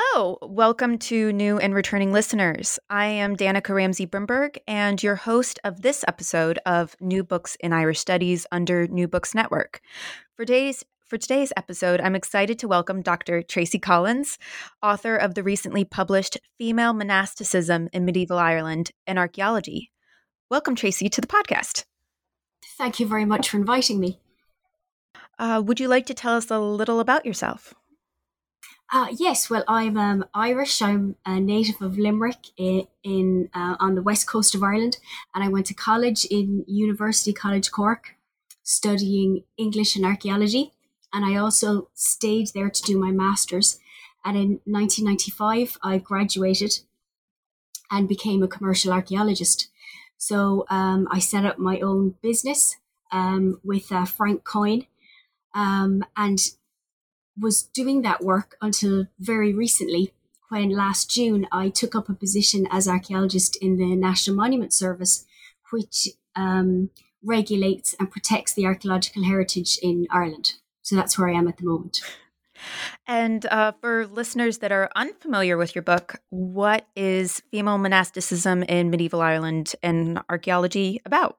Hello, welcome to new and returning listeners. I am Danica Ramsey Brimberg and your host of this episode of New Books in Irish Studies under New Books Network. For today's for today's episode, I'm excited to welcome Dr. Tracy Collins, author of the recently published Female Monasticism in Medieval Ireland and Archaeology. Welcome, Tracy, to the podcast. Thank you very much for inviting me. Uh, would you like to tell us a little about yourself? Uh, yes, well, I'm um, Irish. I'm a native of Limerick in, in uh, on the west coast of Ireland, and I went to college in University College Cork, studying English and archaeology. And I also stayed there to do my masters. And in 1995, I graduated and became a commercial archaeologist. So um, I set up my own business um, with uh, Frank Coyne. Um, and was doing that work until very recently, when last June I took up a position as archaeologist in the National Monument Service, which um, regulates and protects the archaeological heritage in Ireland. So that's where I am at the moment. And uh, for listeners that are unfamiliar with your book, what is female monasticism in medieval Ireland and archaeology about?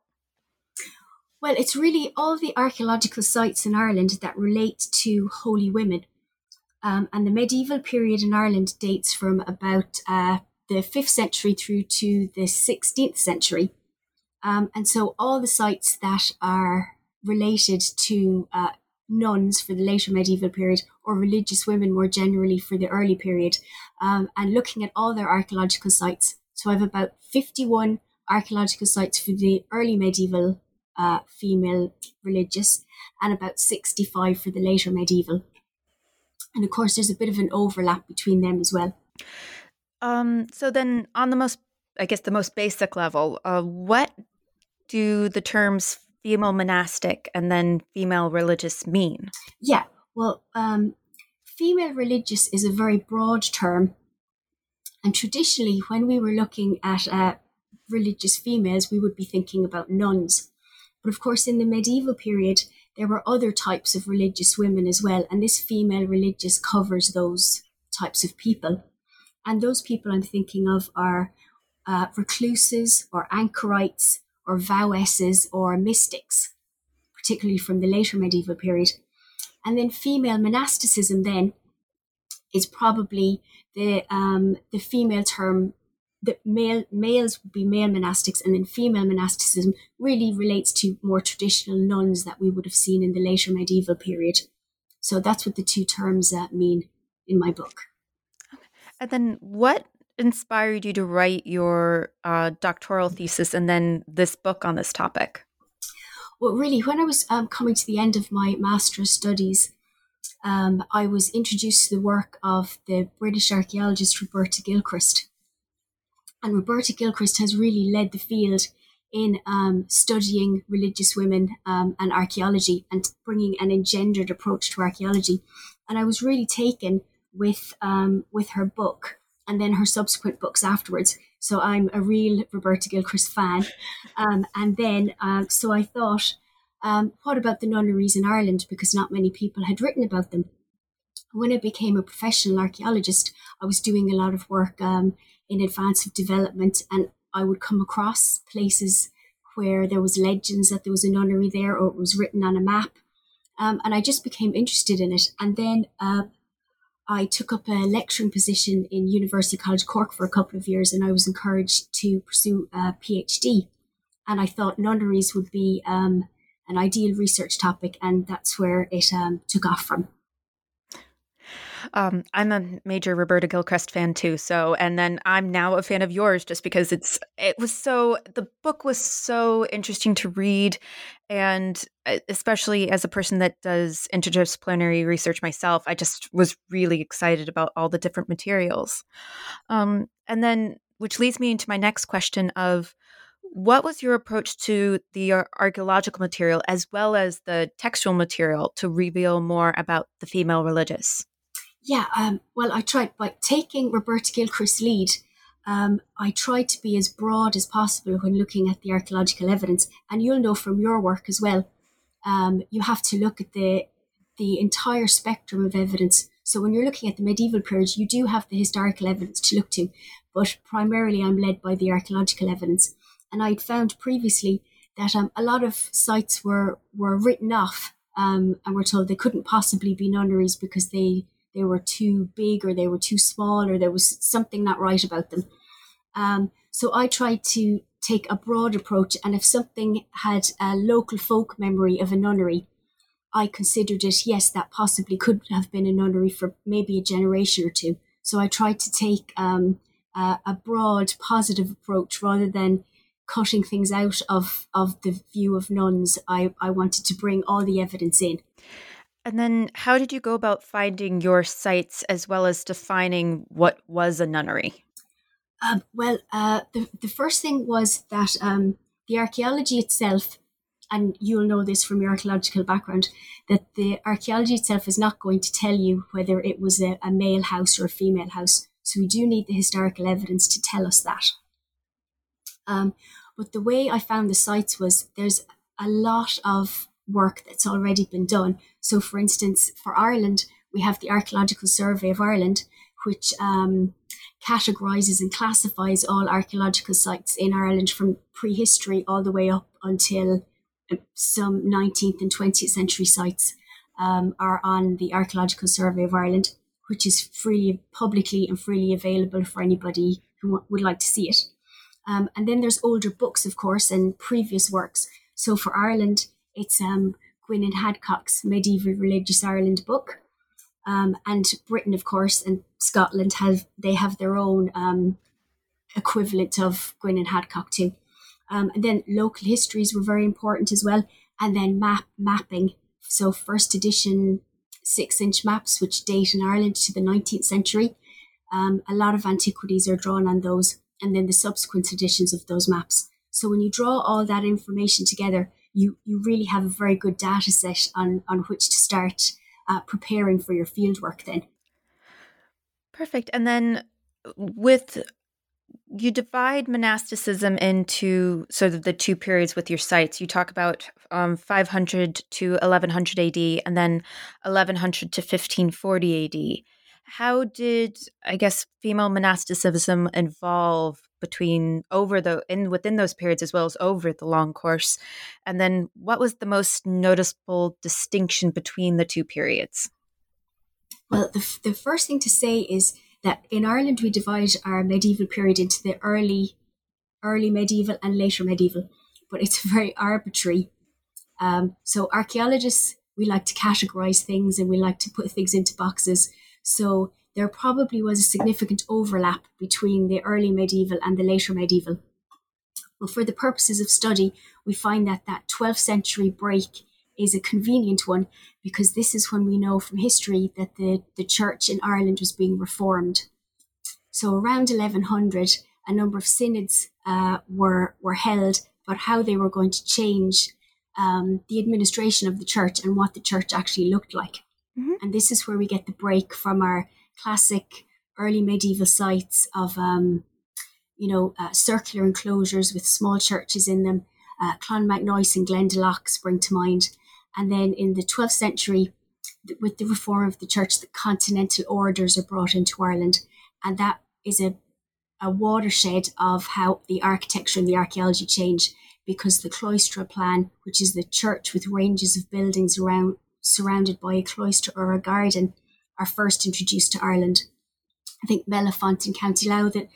Well, it's really all the archaeological sites in Ireland that relate to holy women. Um, and the medieval period in Ireland dates from about uh, the 5th century through to the 16th century. Um, and so all the sites that are related to uh, nuns for the later medieval period or religious women more generally for the early period, um, and looking at all their archaeological sites. So I have about 51 archaeological sites for the early medieval uh, female religious, and about 65 for the later medieval. And of course, there's a bit of an overlap between them as well. Um, so then, on the most, I guess, the most basic level, uh, what do the terms female monastic and then female religious mean? Yeah, well, um, female religious is a very broad term. And traditionally, when we were looking at uh, religious females, we would be thinking about nuns. But of course, in the medieval period, there were other types of religious women as well, and this female religious covers those types of people. And those people I'm thinking of are uh, recluses or anchorites or vowesses or mystics, particularly from the later medieval period. And then female monasticism then is probably the um, the female term the male males would be male monastics and then female monasticism really relates to more traditional nuns that we would have seen in the later medieval period. So that's what the two terms uh, mean in my book. And then what inspired you to write your uh, doctoral thesis and then this book on this topic? Well really when i was um, coming to the end of my master's studies um, i was introduced to the work of the british archaeologist roberta gilchrist and Roberta Gilchrist has really led the field in um, studying religious women um, and archaeology and bringing an engendered approach to archaeology. And I was really taken with um, with her book and then her subsequent books afterwards. So I'm a real Roberta Gilchrist fan. Um, and then, uh, so I thought, um, what about the nunneries in Ireland? Because not many people had written about them. When I became a professional archaeologist, I was doing a lot of work um, in advance of development and I would come across places where there was legends that there was a nunnery there or it was written on a map. Um, and I just became interested in it. And then uh, I took up a lecturing position in University College Cork for a couple of years, and I was encouraged to pursue a PhD. And I thought nunneries would be um, an ideal research topic, and that's where it um, took off from. Um, I'm a major Roberta Gilchrist fan too. So, and then I'm now a fan of yours just because it's it was so the book was so interesting to read, and uh, especially as a person that does interdisciplinary research myself, I just was really excited about all the different materials. Um, and then, which leads me into my next question of what was your approach to the archaeological material as well as the textual material to reveal more about the female religious? Yeah, um, well, I tried by taking Roberta Gilchrist's lead. Um, I tried to be as broad as possible when looking at the archaeological evidence, and you'll know from your work as well. Um, you have to look at the the entire spectrum of evidence. So when you're looking at the medieval period, you do have the historical evidence to look to, but primarily I'm led by the archaeological evidence. And I'd found previously that um, a lot of sites were were written off um, and were told they couldn't possibly be nunneries because they they were too big or they were too small or there was something not right about them. Um, so I tried to take a broad approach, and if something had a local folk memory of a nunnery, I considered it, yes, that possibly could have been a nunnery for maybe a generation or two. So I tried to take um, a, a broad, positive approach rather than cutting things out of, of the view of nuns. I, I wanted to bring all the evidence in. And then, how did you go about finding your sites as well as defining what was a nunnery? Um, well, uh, the, the first thing was that um, the archaeology itself, and you'll know this from your archaeological background, that the archaeology itself is not going to tell you whether it was a, a male house or a female house. So we do need the historical evidence to tell us that. Um, but the way I found the sites was there's a lot of work that's already been done. So, for instance, for Ireland, we have the Archaeological Survey of Ireland, which um, categorises and classifies all archaeological sites in Ireland from prehistory all the way up until uh, some 19th and 20th century sites um, are on the Archaeological Survey of Ireland, which is freely, publicly and freely available for anybody who would like to see it. Um, and then there's older books, of course, and previous works. So for Ireland, it's um, Gwynn and Hadcock's Medieval Religious Ireland book. Um, and Britain, of course, and Scotland have they have their own um, equivalent of Gwynn and Hadcock too. Um, and then local histories were very important as well. And then map mapping. So first edition six inch maps, which date in Ireland to the 19th century. Um, a lot of antiquities are drawn on those, and then the subsequent editions of those maps. So when you draw all that information together, you you really have a very good data set on on which to start uh, preparing for your fieldwork then perfect and then with you divide monasticism into sort of the two periods with your sites. You talk about um, 500 to 1100 AD and then 1100 to 1540 AD. How did, I guess, female monasticism evolve between over the in within those periods as well as over the long course and then what was the most noticeable distinction between the two periods? Well the, the first thing to say is that in ireland we divide our medieval period into the early early medieval and later medieval but it's very arbitrary. Um, so archaeologists we like to categorize things and we like to put things into boxes. So there probably was a significant overlap between the early medieval and the later medieval. But for the purposes of study, we find that that 12th century break is a convenient one because this is when we know from history that the, the church in Ireland was being reformed. So around 1100, a number of synods uh, were, were held about how they were going to change um, the administration of the church and what the church actually looked like. Mm-hmm. And this is where we get the break from our classic early medieval sites of, um, you know, uh, circular enclosures with small churches in them. Uh, Clonmacnoise and Glendalough spring to mind. And then in the 12th century, with the reform of the church, the continental orders are brought into Ireland. And that is a, a watershed of how the architecture and the archaeology change because the cloistral plan, which is the church with ranges of buildings around surrounded by a cloister or a garden, are first introduced to Ireland. I think Mellifont in County Louth, that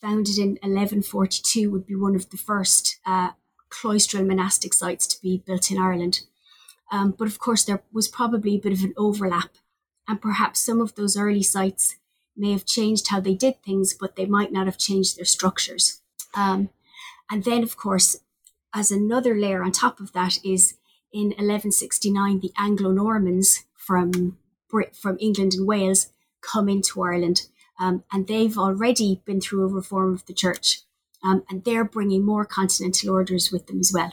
founded in 1142, would be one of the first uh, cloistral monastic sites to be built in Ireland. Um, but of course, there was probably a bit of an overlap, and perhaps some of those early sites may have changed how they did things, but they might not have changed their structures. Um, and then, of course, as another layer on top of that is in 1169, the Anglo Normans from from England and Wales come into Ireland, um, and they've already been through a reform of the church, um, and they're bringing more continental orders with them as well.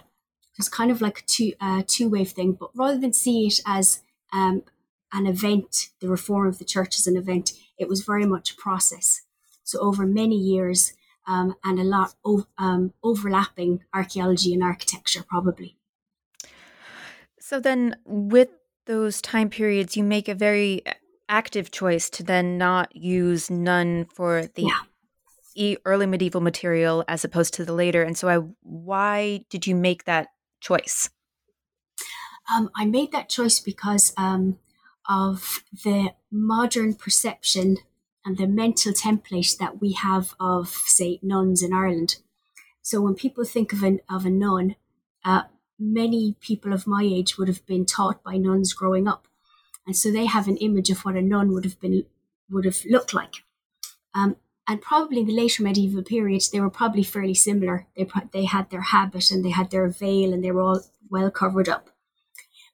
It's kind of like a two uh, two wave thing, but rather than see it as um, an event, the reform of the church as an event, it was very much a process. So over many years, um, and a lot of um, overlapping archaeology and architecture, probably. So then, with those time periods, you make a very active choice to then not use none for the yeah. early medieval material as opposed to the later. And so, I why did you make that choice? Um, I made that choice because um, of the modern perception and the mental template that we have of, say, nuns in Ireland. So when people think of an of a nun, uh, many people of my age would have been taught by nuns growing up, and so they have an image of what a nun would have been would have looked like. Um, and probably in the later medieval period, they were probably fairly similar. They they had their habit and they had their veil and they were all well covered up.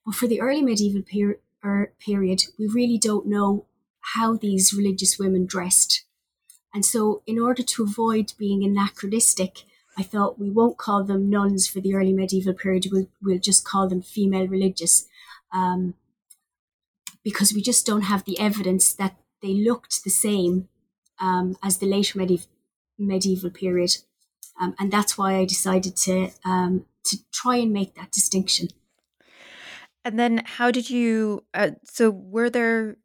But for the early medieval per- er, period, we really don't know how these religious women dressed. And so, in order to avoid being anachronistic, I thought we won't call them nuns for the early medieval period. We'll, we'll just call them female religious, um, because we just don't have the evidence that they looked the same um, as the later medieval medieval period, um, and that's why I decided to um, to try and make that distinction. And then, how did you? Uh, so, were there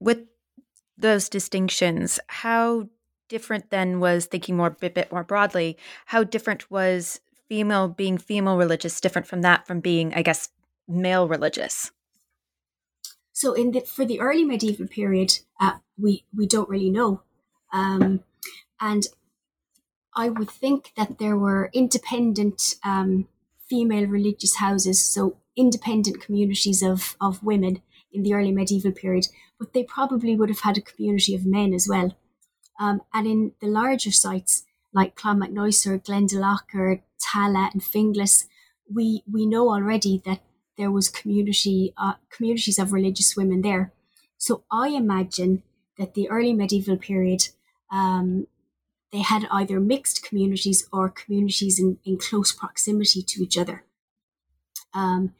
with those distinctions, how different then was thinking more a bit more broadly? How different was female being female religious different from that from being, I guess, male religious? So, in the for the early medieval period, uh, we we don't really know, um, and I would think that there were independent um, female religious houses, so independent communities of of women in the early medieval period, but they probably would have had a community of men as well. Um, and in the larger sites like Clonmacnoise or, Glendalough, or Tallaght and Finglas, we we know already that there was community uh, communities of religious women there. So I imagine that the early medieval period, um, they had either mixed communities or communities in, in close proximity to each other. Um,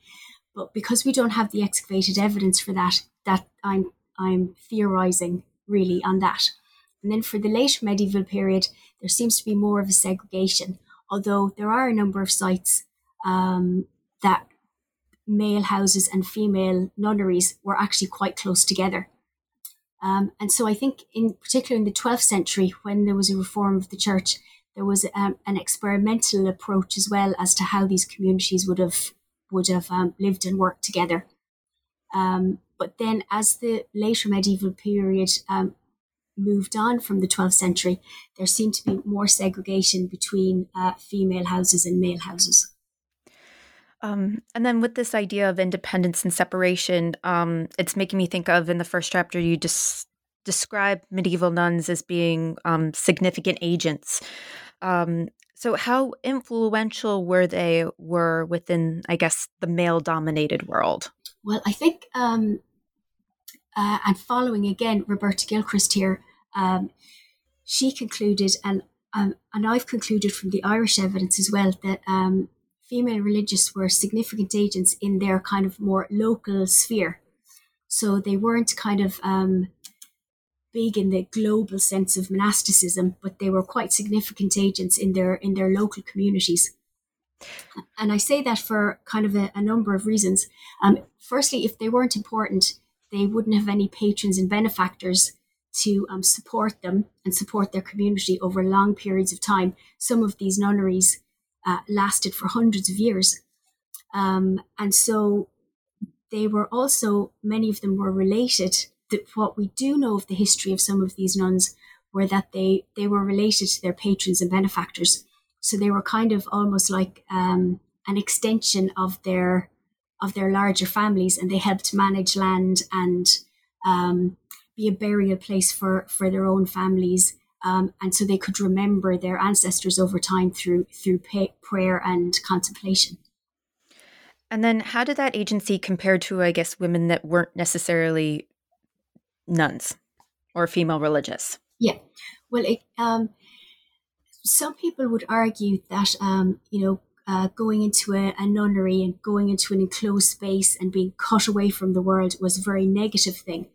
but because we don't have the excavated evidence for that, that I'm I'm theorizing really on that. And then for the late medieval period, there seems to be more of a segregation, although there are a number of sites um, that male houses and female nunneries were actually quite close together. Um, and so I think, in particular in the 12th century, when there was a reform of the church, there was um, an experimental approach as well as to how these communities would have would have um, lived and worked together. Um, but then, as the later medieval period um, moved on from the 12th century, there seemed to be more segregation between uh, female houses and male houses. Um, and then with this idea of independence and separation, um, it's making me think of in the first chapter, you just describe medieval nuns as being um, significant agents. Um, so, how influential were they were within, I guess, the male-dominated world? Well, I think, um, uh, and following again Roberta Gilchrist here, um, she concluded, and um, and I've concluded from the Irish evidence as well that um, female religious were significant agents in their kind of more local sphere. So they weren't kind of um, big in the global sense of monasticism, but they were quite significant agents in their in their local communities. And I say that for kind of a, a number of reasons. Um, firstly, if they weren't important, they wouldn't have any patrons and benefactors to um, support them and support their community over long periods of time. Some of these nunneries uh, lasted for hundreds of years. Um, and so they were also, many of them were related That what we do know of the history of some of these nuns were that they they were related to their patrons and benefactors, so they were kind of almost like um, an extension of their of their larger families, and they helped manage land and um, be a burial place for for their own families. Um, and so they could remember their ancestors over time through through pay, prayer and contemplation. And then, how did that agency compare to, I guess, women that weren't necessarily nuns or female religious? Yeah, well, it, um, some people would argue that um, you know uh, going into a, a, nunnery and going into an enclosed space and being cut away from the world was a very negative thing.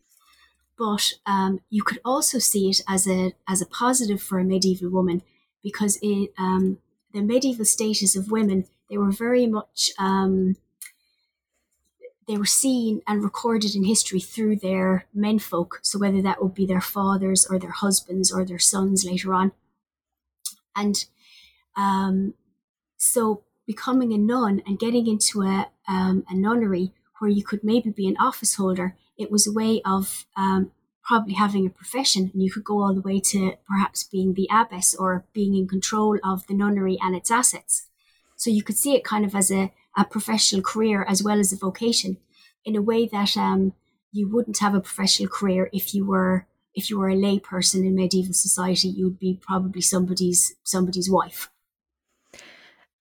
But um, you could also see it as a as a positive for a medieval woman because it um, the medieval status of women they were very much um, they were seen and recorded in history through their menfolk. So whether that would be their fathers or their husbands or their sons later on. And um, so becoming a nun and getting into a, um, a nunnery where you could maybe be an office holder, it was a way of um, probably having a profession. And you could go all the way to perhaps being the abbess or being in control of the nunnery and its assets. So you could see it kind of as a a professional career as well as a vocation in a way that um, you wouldn't have a professional career if you were if you were a lay person in medieval society you would be probably somebody's somebody's wife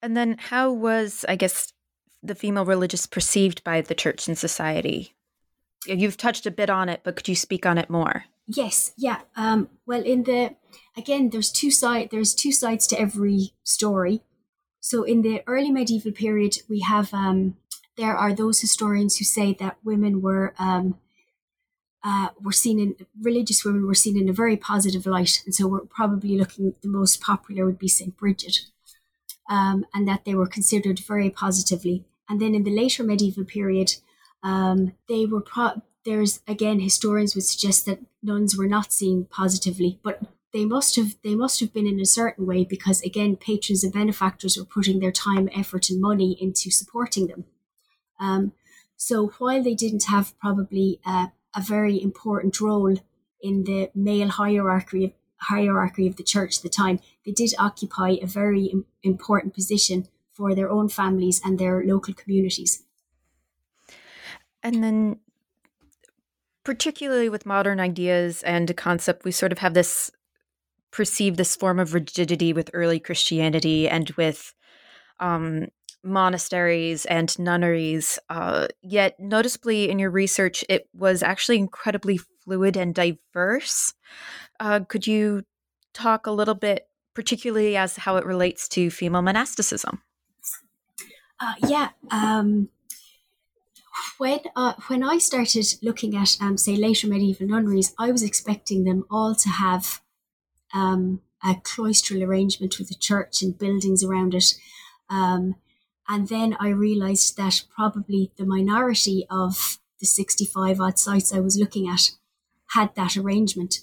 and then how was i guess the female religious perceived by the church and society you've touched a bit on it but could you speak on it more yes yeah um, well in the again there's two side there's two sides to every story so in the early medieval period, we have um, there are those historians who say that women were um, uh, were seen in religious women were seen in a very positive light, and so we're probably looking the most popular would be Saint Bridget, um, and that they were considered very positively. And then in the later medieval period, um, they were pro- there's again historians would suggest that nuns were not seen positively, but they must have they must have been in a certain way because again patrons and benefactors were putting their time effort and money into supporting them. Um, so while they didn't have probably a, a very important role in the male hierarchy of, hierarchy of the church at the time they did occupy a very important position for their own families and their local communities and then particularly with modern ideas and a concept we sort of have this perceive this form of rigidity with early Christianity and with um, monasteries and nunneries. Uh, yet, noticeably in your research, it was actually incredibly fluid and diverse. Uh, could you talk a little bit, particularly as how it relates to female monasticism? Uh, yeah. Um, when uh, when I started looking at, um, say, later medieval nunneries, I was expecting them all to have um, a cloistral arrangement with the church and buildings around it. Um, and then I realized that probably the minority of the 65 odd sites I was looking at had that arrangement.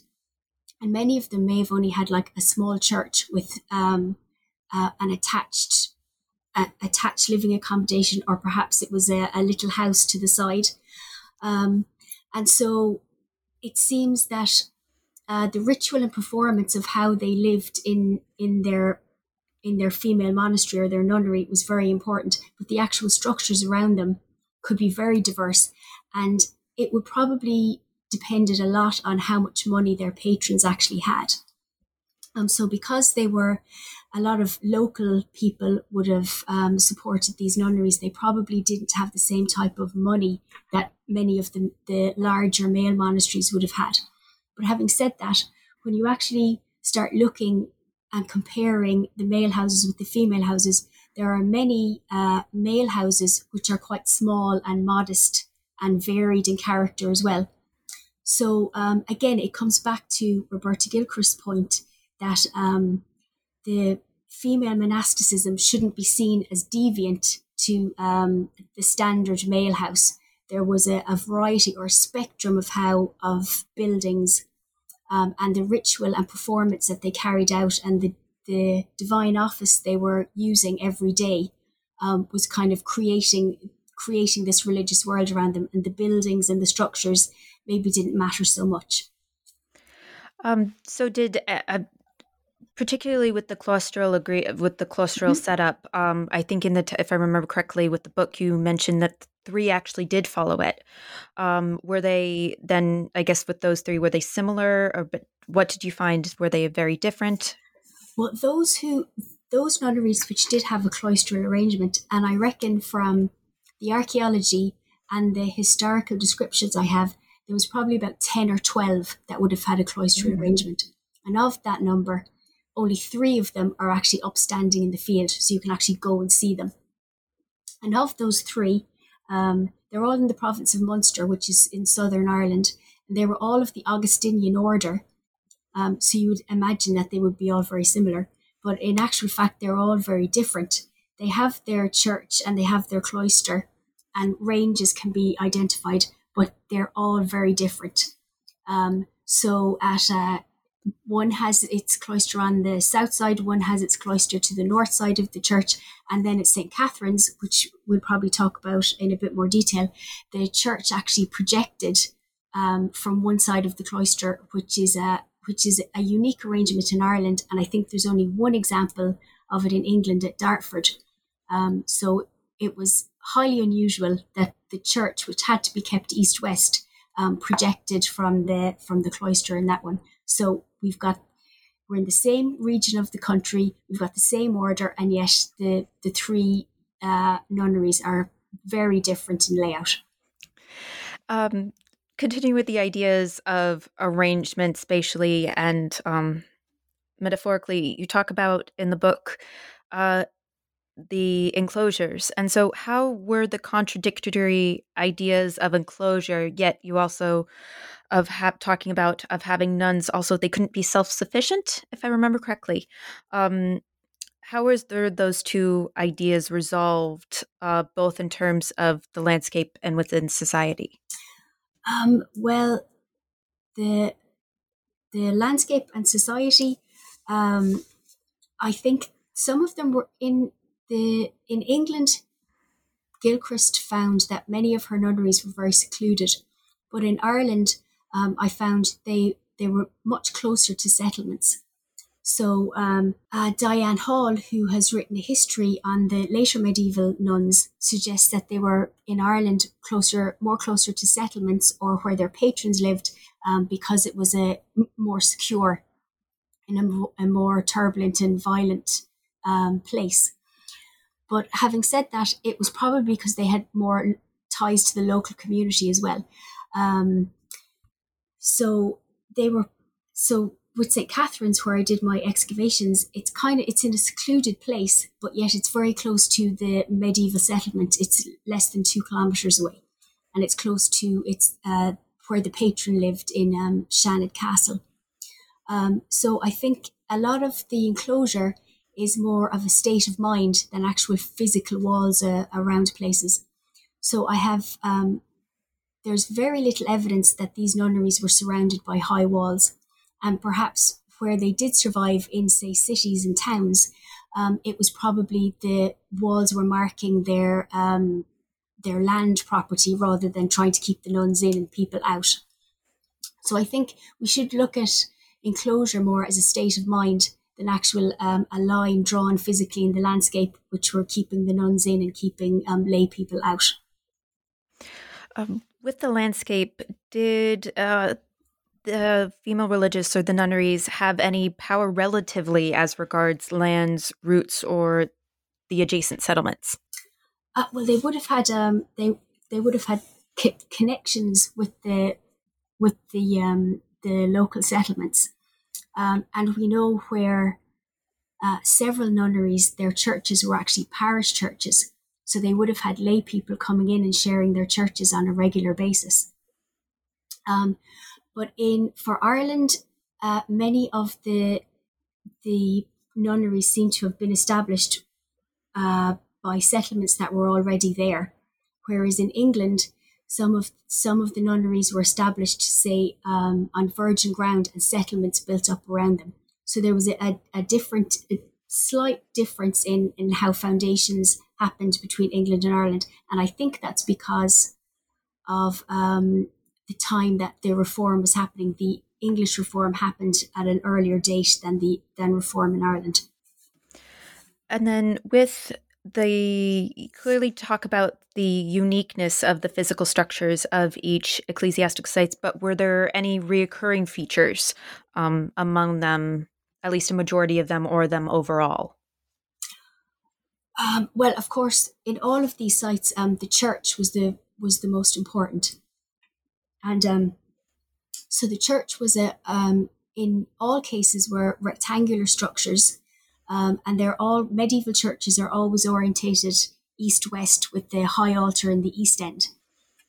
And many of them may have only had like a small church with um, uh, an attached uh, attached living accommodation, or perhaps it was a, a little house to the side. Um, and so it seems that uh, the ritual and performance of how they lived in in their in their female monastery or their nunnery was very important, but the actual structures around them could be very diverse, and it would probably depended a lot on how much money their patrons actually had. Um, so because they were a lot of local people would have um, supported these nunneries, they probably didn't have the same type of money that many of the, the larger male monasteries would have had. But having said that, when you actually start looking and comparing the male houses with the female houses, there are many uh, male houses which are quite small and modest and varied in character as well. So um, again, it comes back to Roberta Gilchrist's point that um, the female monasticism shouldn't be seen as deviant to um, the standard male house there was a, a variety or spectrum of how of buildings um, and the ritual and performance that they carried out and the, the divine office they were using every day um, was kind of creating creating this religious world around them and the buildings and the structures maybe didn't matter so much. Um, so did uh, uh particularly with the claustral agree with the claustral mm-hmm. setup. Um, I think in the t- if I remember correctly, with the book you mentioned that three actually did follow it. Um, were they then? I guess with those three, were they similar, or but what did you find? Were they very different? Well, those who those nunneries which did have a cloistral arrangement, and I reckon from the archaeology and the historical descriptions I have, there was probably about 10 or 12 that would have had a cloistral mm-hmm. arrangement. And of that number, only three of them are actually upstanding in the field, so you can actually go and see them. And of those three, um, they're all in the province of Munster, which is in southern Ireland. And they were all of the Augustinian order. Um, so you would imagine that they would be all very similar. But in actual fact, they're all very different. They have their church and they have their cloister, and ranges can be identified, but they're all very different. Um, so at uh, one has its cloister on the south side, one has its cloister to the north side of the church, and then it's St. Catherine's, which we'll probably talk about in a bit more detail. The church actually projected um, from one side of the cloister, which is a which is a unique arrangement in Ireland, and I think there's only one example of it in England at Dartford. Um, so it was highly unusual that the church, which had to be kept east-west, um, projected from the from the cloister in that one. So we've got we're in the same region of the country, we've got the same order, and yet the the three uh, nunneries are very different in layout. Um, continuing with the ideas of arrangement spatially and um, metaphorically, you talk about in the book uh, the enclosures. And so, how were the contradictory ideas of enclosure, yet you also of ha- talking about of having nuns also they couldn't be self-sufficient if i remember correctly um, how is there those two ideas resolved uh, both in terms of the landscape and within society um, well the the landscape and society um, i think some of them were in the in england gilchrist found that many of her nunneries were very secluded but in ireland um, I found they they were much closer to settlements. So um, uh, Dianne Hall, who has written a history on the later medieval nuns, suggests that they were in Ireland closer, more closer to settlements or where their patrons lived, um, because it was a more secure in a, a more turbulent and violent um, place. But having said that, it was probably because they had more ties to the local community as well. Um, so they were so with St. Catherine's where I did my excavations, it's kind of it's in a secluded place, but yet it's very close to the medieval settlement. It's less than two kilometers away, and it's close to it's uh, where the patron lived in um, Shanid Castle. Um, so I think a lot of the enclosure is more of a state of mind than actual physical walls uh, around places. So I have um, there's very little evidence that these nunneries were surrounded by high walls, and perhaps where they did survive in, say, cities and towns, um, it was probably the walls were marking their um, their land property rather than trying to keep the nuns in and people out. So I think we should look at enclosure more as a state of mind than actual um, a line drawn physically in the landscape, which were keeping the nuns in and keeping um, lay people out. Um, with the landscape, did uh, the female religious or the nunneries have any power relatively as regards lands, routes, or the adjacent settlements? Uh, well, they would have had um, they they would have had connections with the with the um, the local settlements, um, and we know where uh, several nunneries, their churches were actually parish churches. So they would have had lay people coming in and sharing their churches on a regular basis. Um, but in for Ireland, uh, many of the the nunneries seem to have been established uh, by settlements that were already there, whereas in England, some of some of the nunneries were established, say, um, on virgin ground and settlements built up around them. So there was a, a, a different, a slight difference in in how foundations happened between England and Ireland. And I think that's because of um, the time that the reform was happening. The English reform happened at an earlier date than the than reform in Ireland. And then with the clearly talk about the uniqueness of the physical structures of each ecclesiastic sites, but were there any reoccurring features um, among them, at least a majority of them, or them overall? Um, well, of course, in all of these sites, um, the church was the was the most important, and um, so the church was a um, in all cases were rectangular structures, um, and they're all medieval churches are always orientated east west with the high altar in the east end,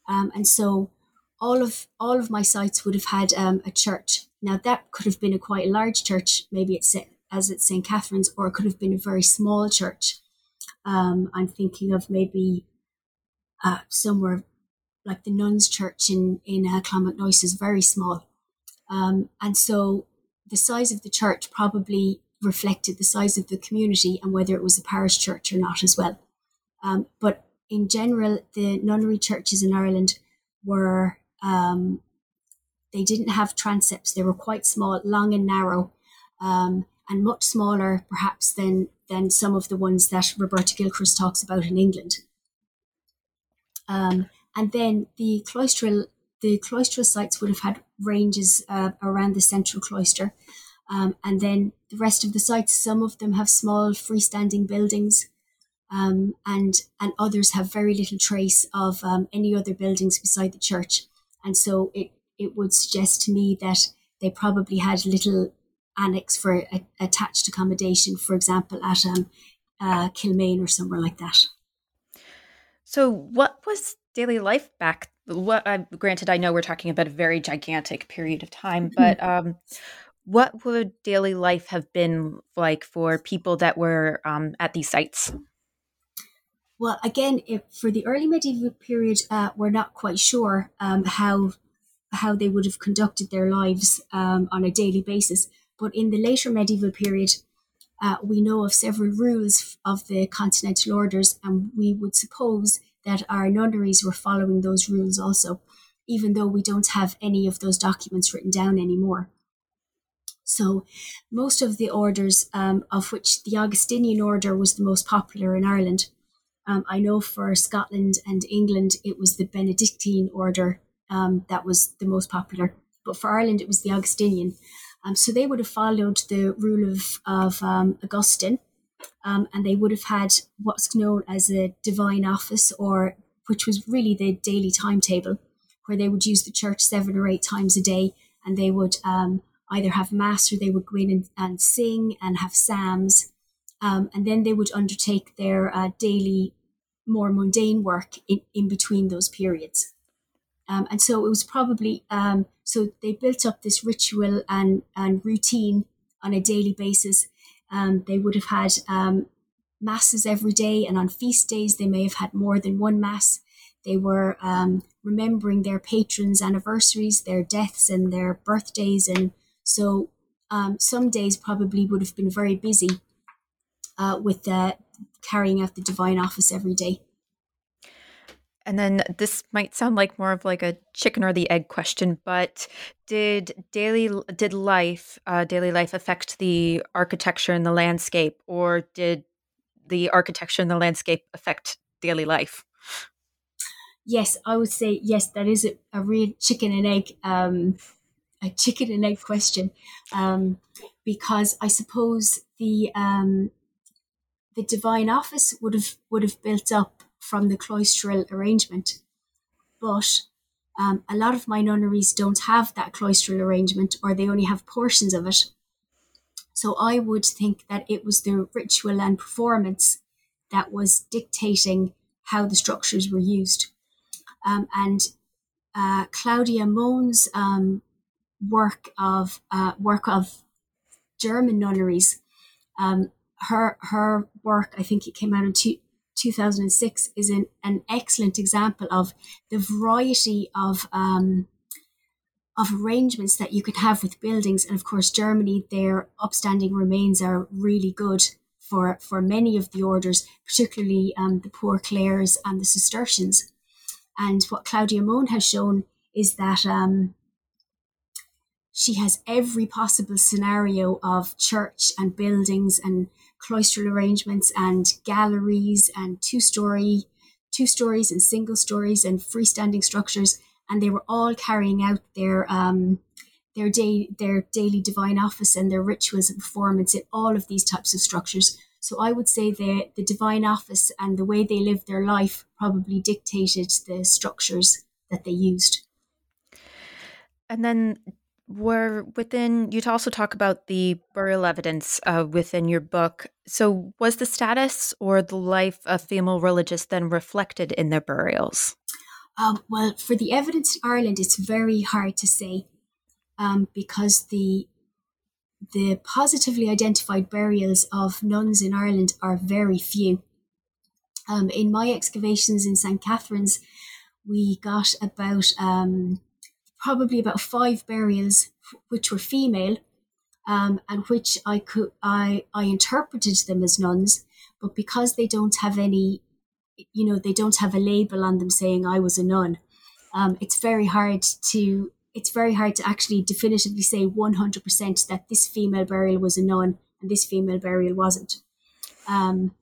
um, and so all of all of my sites would have had a church. Now that could have been a quite large church, maybe it's as at St Catherine's, or it could have been a very small church. Um, I'm thinking of maybe uh, somewhere like the nuns' church in in uh, Clonmacnoise is very small, um, and so the size of the church probably reflected the size of the community and whether it was a parish church or not as well. Um, but in general, the nunnery churches in Ireland were um, they didn't have transepts; they were quite small, long and narrow, um, and much smaller perhaps than than some of the ones that Roberta Gilchrist talks about in England. Um, and then the cloistral the cloistral sites would have had ranges uh, around the central cloister. Um, and then the rest of the sites, some of them have small freestanding buildings, um, and and others have very little trace of um, any other buildings beside the church. And so it it would suggest to me that they probably had little annex for a, attached accommodation, for example, at um, uh, Kilmaine or somewhere like that. So, what was daily life back? What, uh, granted, I know we're talking about a very gigantic period of time, mm-hmm. but um, what would daily life have been like for people that were um, at these sites? Well, again, for the early medieval period, uh, we're not quite sure um, how how they would have conducted their lives um, on a daily basis. But in the later medieval period, uh, we know of several rules of the continental orders, and we would suppose that our nunneries were following those rules also, even though we don't have any of those documents written down anymore. So, most of the orders, um, of which the Augustinian order was the most popular in Ireland, um, I know for Scotland and England it was the Benedictine order um, that was the most popular, but for Ireland it was the Augustinian. Um, so they would have followed the rule of, of um, Augustine, um, and they would have had what's known as a divine office, or which was really the daily timetable, where they would use the church seven or eight times a day, and they would either have mass or they would go in and, and sing and have psalms, um, and then they would undertake their uh, daily, more mundane work in, in between those periods. Um, and so it was probably um, so they built up this ritual and and routine on a daily basis. Um, they would have had um, masses every day, and on feast days they may have had more than one mass. They were um, remembering their patrons' anniversaries, their deaths, and their birthdays, and so um, some days probably would have been very busy uh, with uh, carrying out the divine office every day. And then this might sound like more of like a chicken or the egg question, but did daily did life uh, daily life affect the architecture and the landscape, or did the architecture and the landscape affect daily life? Yes, I would say yes. That is a, a real chicken and egg, um, a chicken and egg question, um, because I suppose the um, the divine office would have would have built up from the cloistral arrangement. But um, a lot of my nunneries don't have that cloistral arrangement or they only have portions of it. So I would think that it was the ritual and performance that was dictating how the structures were used. Um, and uh, Claudia Mohn's um, work of uh, work of German nunneries, um, her her work, I think it came out in two, 2006 is an, an excellent example of the variety of um, of arrangements that you can have with buildings. And of course, Germany, their upstanding remains are really good for, for many of the orders, particularly um, the Poor Clares and the Cistercians. And what Claudia Mohn has shown is that um, she has every possible scenario of church and buildings and cloistral arrangements and galleries and two story two stories and single stories and freestanding structures and they were all carrying out their um, their day their daily divine office and their rituals and performance in all of these types of structures so I would say the, the divine office and the way they lived their life probably dictated the structures that they used. And then were within you'd also talk about the burial evidence uh, within your book so was the status or the life of female religious then reflected in their burials um, well for the evidence in ireland it's very hard to say um, because the the positively identified burials of nuns in Ireland are very few. Um, in my excavations in St. Catherine's, we got about um, probably about five burials which were female, um, and which I could I I interpreted them as nuns, but because they don't have any, you know, they don't have a label on them saying I was a nun. Um, it's very hard to it's very hard to actually definitively say 100% that this female burial was a nun and this female burial wasn't. Um,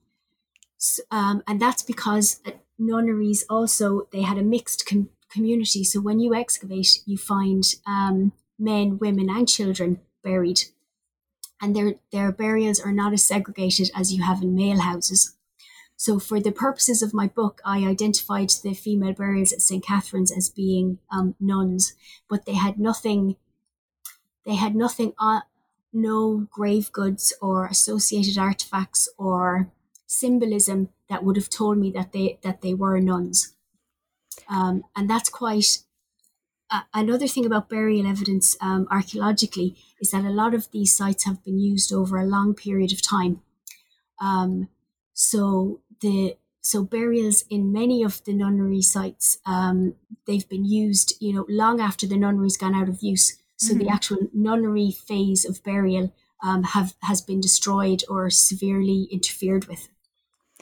so, um, and that's because nunneries also, they had a mixed com- community. So when you excavate, you find um, men, women, and children buried. And their, their burials are not as segregated as you have in male houses. So, for the purposes of my book, I identified the female burials at St. Catherine's as being um, nuns, but they had nothing. They had nothing on, no grave goods or associated artifacts or symbolism that would have told me that they that they were nuns. Um, and that's quite uh, another thing about burial evidence um, archaeologically is that a lot of these sites have been used over a long period of time. Um, so the so burials in many of the nunnery sites um, they've been used you know long after the nunnery's gone out of use so mm-hmm. the actual nunnery phase of burial um, have has been destroyed or severely interfered with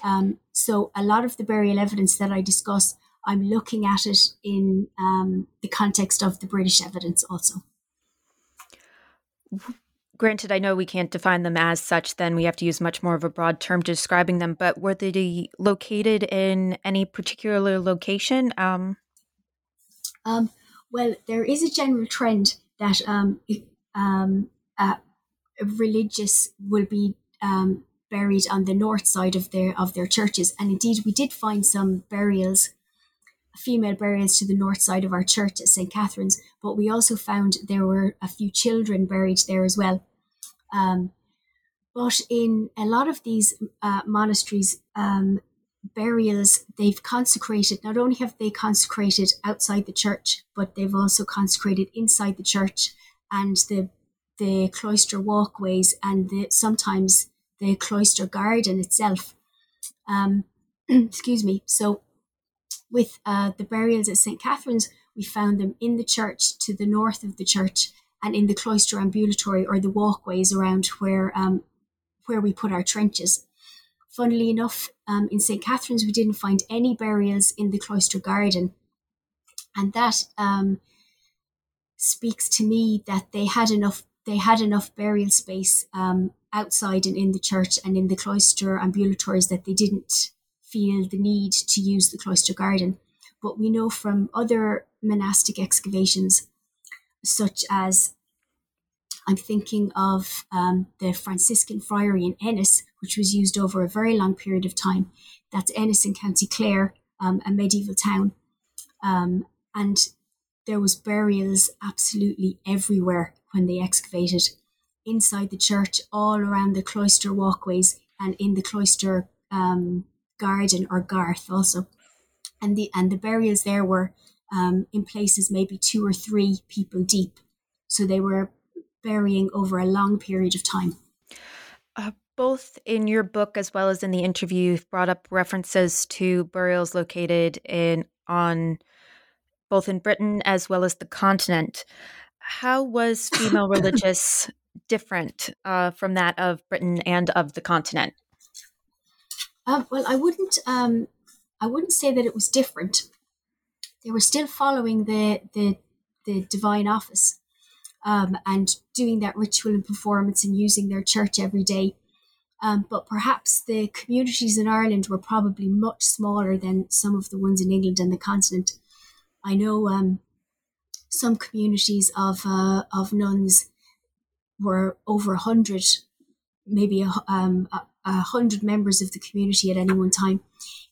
um, so a lot of the burial evidence that i discuss i'm looking at it in um, the context of the british evidence also granted, I know we can't define them as such, then we have to use much more of a broad term describing them, but were they located in any particular location? Um, um, well, there is a general trend that um, um, uh, religious will be um, buried on the north side of their of their churches, and indeed, we did find some burials, female burials to the north side of our church at St Catherine's, but we also found there were a few children buried there as well. Um, but in a lot of these uh, monasteries, um, burials they've consecrated, not only have they consecrated outside the church, but they've also consecrated inside the church and the the cloister walkways and the, sometimes the cloister garden itself. Um, excuse me. So, with uh, the burials at St. Catherine's, we found them in the church to the north of the church and in the cloister ambulatory or the walkways around where um, where we put our trenches. Funnily enough, um, in St. Catherine's, we didn't find any burials in the cloister garden. And that um, speaks to me that they had enough they had enough burial space um, outside and in the church and in the cloister ambulatories that they didn't feel the need to use the cloister garden. But we know from other monastic excavations such as I'm thinking of um, the Franciscan Friary in Ennis, which was used over a very long period of time. That's Ennis in County Clare, um, a medieval town. Um, and there was burials absolutely everywhere when they excavated inside the church, all around the cloister walkways, and in the cloister um, garden or garth also. And the and the burials there were um, in places maybe two or three people deep. So they were burying over a long period of time. Uh, both in your book as well as in the interview, you've brought up references to burials located in on both in Britain as well as the continent. How was female religious different uh, from that of Britain and of the continent? Uh, well, I wouldn't. Um, I wouldn't say that it was different they were still following the the, the divine office um, and doing that ritual and performance and using their church every day. Um, but perhaps the communities in Ireland were probably much smaller than some of the ones in England and the continent. I know um, some communities of uh, of nuns were over hundred, maybe a, um, a, a, hundred members of the community at any one time.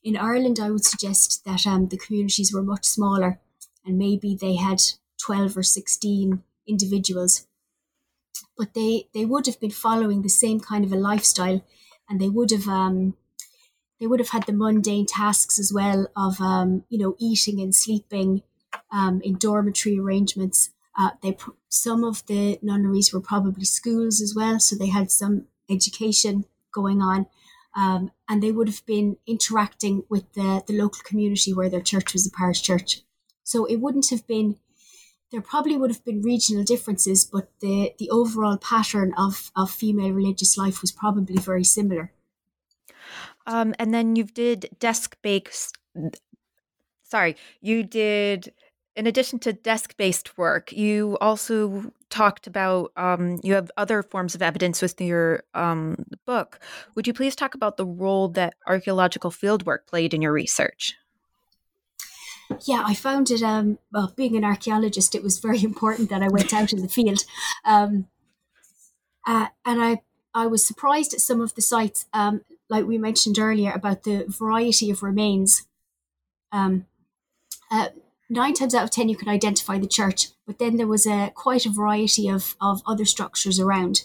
In Ireland, I would suggest that um, the communities were much smaller, and maybe they had twelve or sixteen individuals. But they they would have been following the same kind of a lifestyle, and they would have um, they would have had the mundane tasks as well of um, you know eating and sleeping um, in dormitory arrangements. Uh, they some of the nunneries were probably schools as well, so they had some education going on, um, and they would have been interacting with the the local community where their church was a parish church. So it wouldn't have been. There probably would have been regional differences, but the the overall pattern of of female religious life was probably very similar. Um, and then you did desk based. Sorry, you did. In addition to desk based work, you also talked about um, you have other forms of evidence with your um, book. Would you please talk about the role that archaeological fieldwork played in your research? Yeah, I found it. Um, well, being an archaeologist, it was very important that I went out in the field, um, uh, and I I was surprised at some of the sites. Um, like we mentioned earlier, about the variety of remains. Um, uh, nine times out of ten, you can identify the church, but then there was a quite a variety of of other structures around,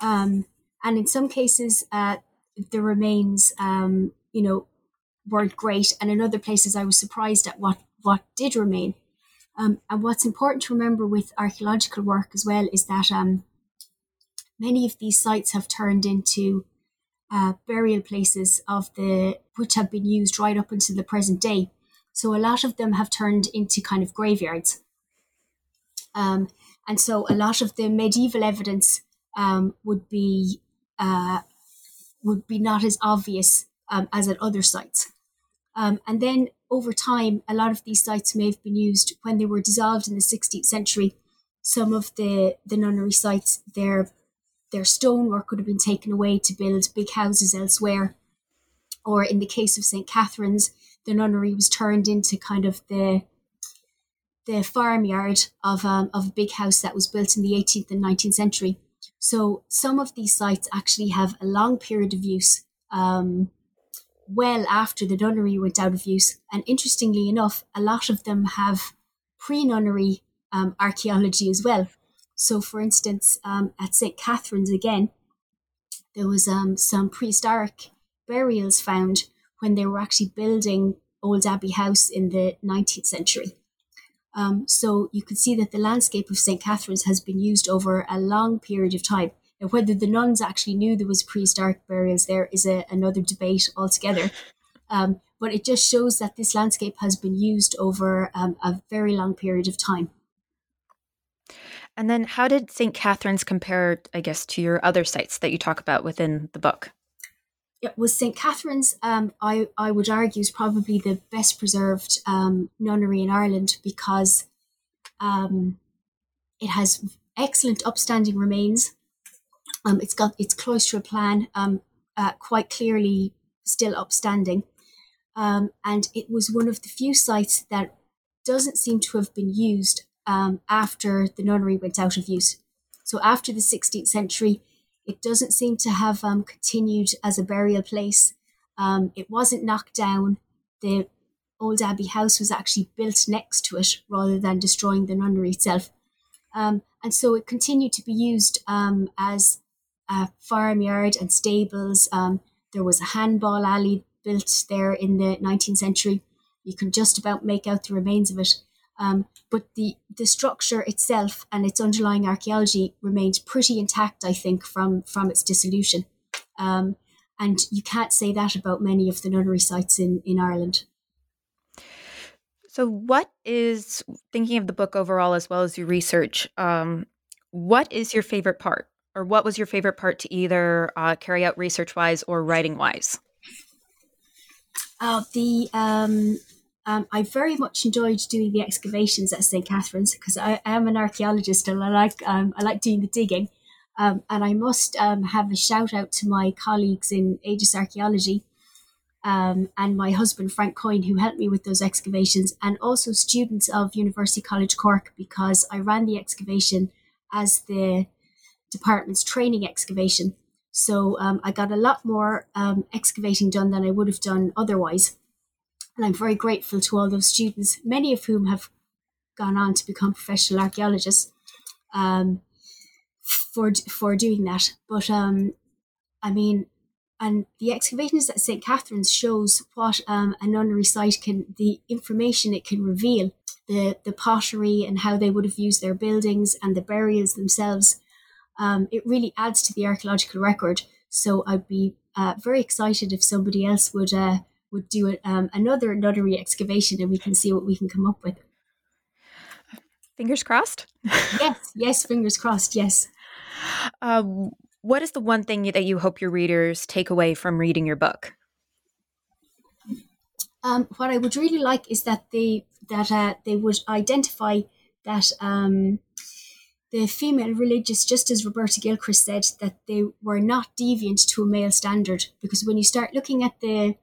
um, and in some cases, uh, the remains, um, you know, weren't great, and in other places, I was surprised at what what did remain. Um, and what's important to remember with archaeological work as well is that um, many of these sites have turned into uh, burial places of the which have been used right up until the present day. So a lot of them have turned into kind of graveyards. Um, and so a lot of the medieval evidence um, would be uh, would be not as obvious um, as at other sites. Um, and then over time, a lot of these sites may have been used when they were dissolved in the 16th century. Some of the, the nunnery sites, their their stonework could have been taken away to build big houses elsewhere. Or in the case of St. Catherine's, the nunnery was turned into kind of the the farmyard of um, of a big house that was built in the 18th and 19th century. So some of these sites actually have a long period of use, um, well after the nunnery went out of use. And interestingly enough, a lot of them have pre-nunnery um, archaeology as well. So, for instance, um, at St. Catherine's again, there was um, some prehistoric burials found when they were actually building Old Abbey House in the 19th century. Um, so you can see that the landscape of St. Catherine's has been used over a long period of time. Now, whether the nuns actually knew there was prehistoric burials there is a, another debate altogether. Um, but it just shows that this landscape has been used over um, a very long period of time. And then how did St. Catherine's compare, I guess, to your other sites that you talk about within the book? Was St. Catherine's, um, I, I would argue, is probably the best preserved um, nunnery in Ireland because um, it has excellent upstanding remains. Um, it's got its cloistral plan um, uh, quite clearly still upstanding. Um, and it was one of the few sites that doesn't seem to have been used after the nunnery went out of use. So after the 16th century, it doesn't seem to have um, continued as a burial place. Um, it wasn't knocked down. The old abbey house was actually built next to it rather than destroying the nunnery itself. Um, and so it continued to be used um, as a farmyard and stables. Um, there was a handball alley built there in the 19th century. You can just about make out the remains of it. Um, but the, the structure itself and its underlying archaeology remained pretty intact, I think, from, from its dissolution. Um, and you can't say that about many of the nunnery sites in, in Ireland. So, what is thinking of the book overall as well as your research? Um, what is your favorite part, or what was your favorite part to either uh, carry out research wise or writing wise? Uh, the um, um, I very much enjoyed doing the excavations at St Catherine's because I, am an archaeologist and I like um, I like doing the digging. Um, and I must um, have a shout out to my colleagues in Aegis Archaeology um, and my husband Frank Coyne who helped me with those excavations, and also students of University College Cork because I ran the excavation as the department's training excavation. So um, I got a lot more excavating done than I would have done otherwise. And I'm very grateful to all those students, many of whom have gone on to become professional archaeologists, um, for for doing that. But um, I mean, and the excavations at St Catherine's shows what um, a nunnery site can, the information it can reveal, the the pottery and how they would have used their buildings and the burials themselves. Um, it really adds to the archaeological record. So I'd be uh, very excited if somebody else would uh, would do it, um, another nunnery excavation and we can see what we can come up with. Fingers crossed. yes, yes, fingers crossed. Yes. Uh, what is the one thing that you hope your readers take away from reading your book? Um, what I would really like is that they that uh, they would identify that um, the female religious, just as Roberta Gilchrist said, that they were not deviant to a male standard. Because when you start looking at the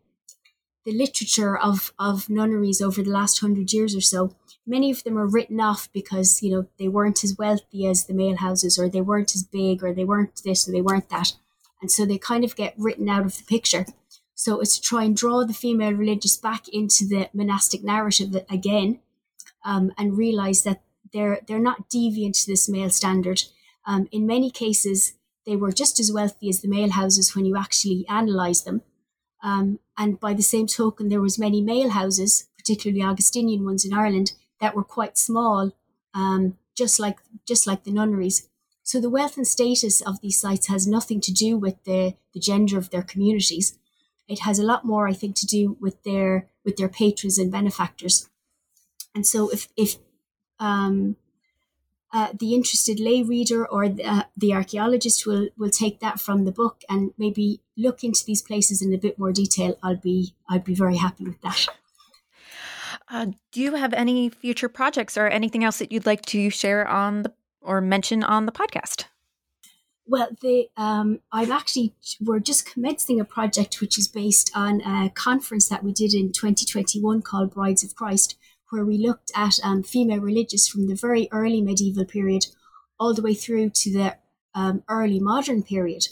the literature of, of nunneries over the last hundred years or so, many of them are written off because, you know, they weren't as wealthy as the male houses or they weren't as big or they weren't this or they weren't that. And so they kind of get written out of the picture. So it's to try and draw the female religious back into the monastic narrative again um, and realize that they're, they're not deviant to this male standard. Um, in many cases, they were just as wealthy as the male houses when you actually analyze them. Um, and by the same token, there was many male houses, particularly Augustinian ones in Ireland, that were quite small, um, just like just like the nunneries. So the wealth and status of these sites has nothing to do with the, the gender of their communities. It has a lot more, I think, to do with their with their patrons and benefactors. And so if if um, uh, the interested lay reader or the, uh, the archaeologist will will take that from the book and maybe look into these places in a bit more detail. I'll be I'd be very happy with that. Uh, do you have any future projects or anything else that you'd like to share on the or mention on the podcast? Well, the um, I'm actually we're just commencing a project which is based on a conference that we did in 2021 called Brides of Christ, where we looked at um, female religious from the very early medieval period all the way through to the um, early modern period.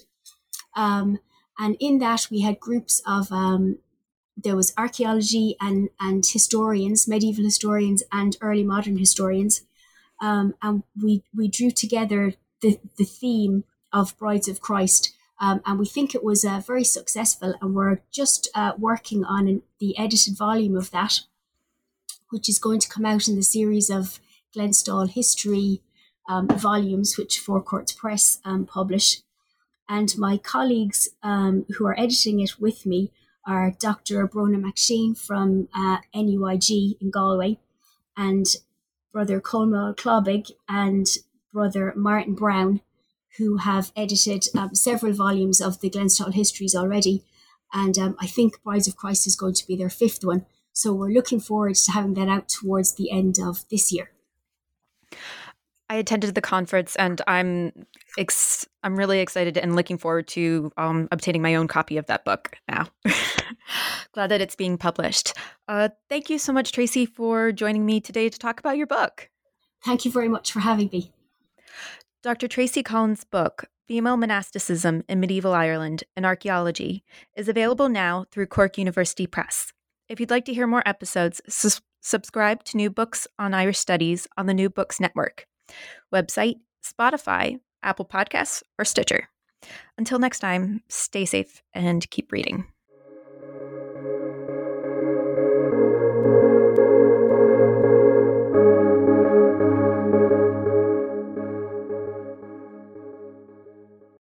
Um, and in that, we had groups of, um, there was archaeology and, and historians, medieval historians and early modern historians. Um, and we, we drew together the, the theme of Brides of Christ. Um, and we think it was uh, very successful. And we're just uh, working on an, the edited volume of that which is going to come out in the series of Glenstal history um, volumes, which Four Courts Press um, publish. And my colleagues um, who are editing it with me are Dr. Bronagh McShane from uh, NUIG in Galway, and Brother Colmán Ó Clabaigh and Brother Martin Browne, who have edited um, several volumes of the Glenstal histories already. And um, I think Brides of Christ is going to be their fifth one. So we're looking forward to having that out towards the end of this year. I attended the conference and I'm ex- I'm really excited and looking forward to um, obtaining my own copy of that book now. Glad that it's being published. Uh, thank you so much, Tracy, for joining me today to talk about your book. Thank you very much for having me. Dr. Tracy Collins' book, Female Monasticism in Medieval Ireland and Archaeology, is available now through Cork University Press. If you'd like to hear more episodes, su- subscribe to New Books on Irish Studies on the New Books Network, website, Spotify, Apple Podcasts, or Stitcher. Until next time, stay safe and keep reading.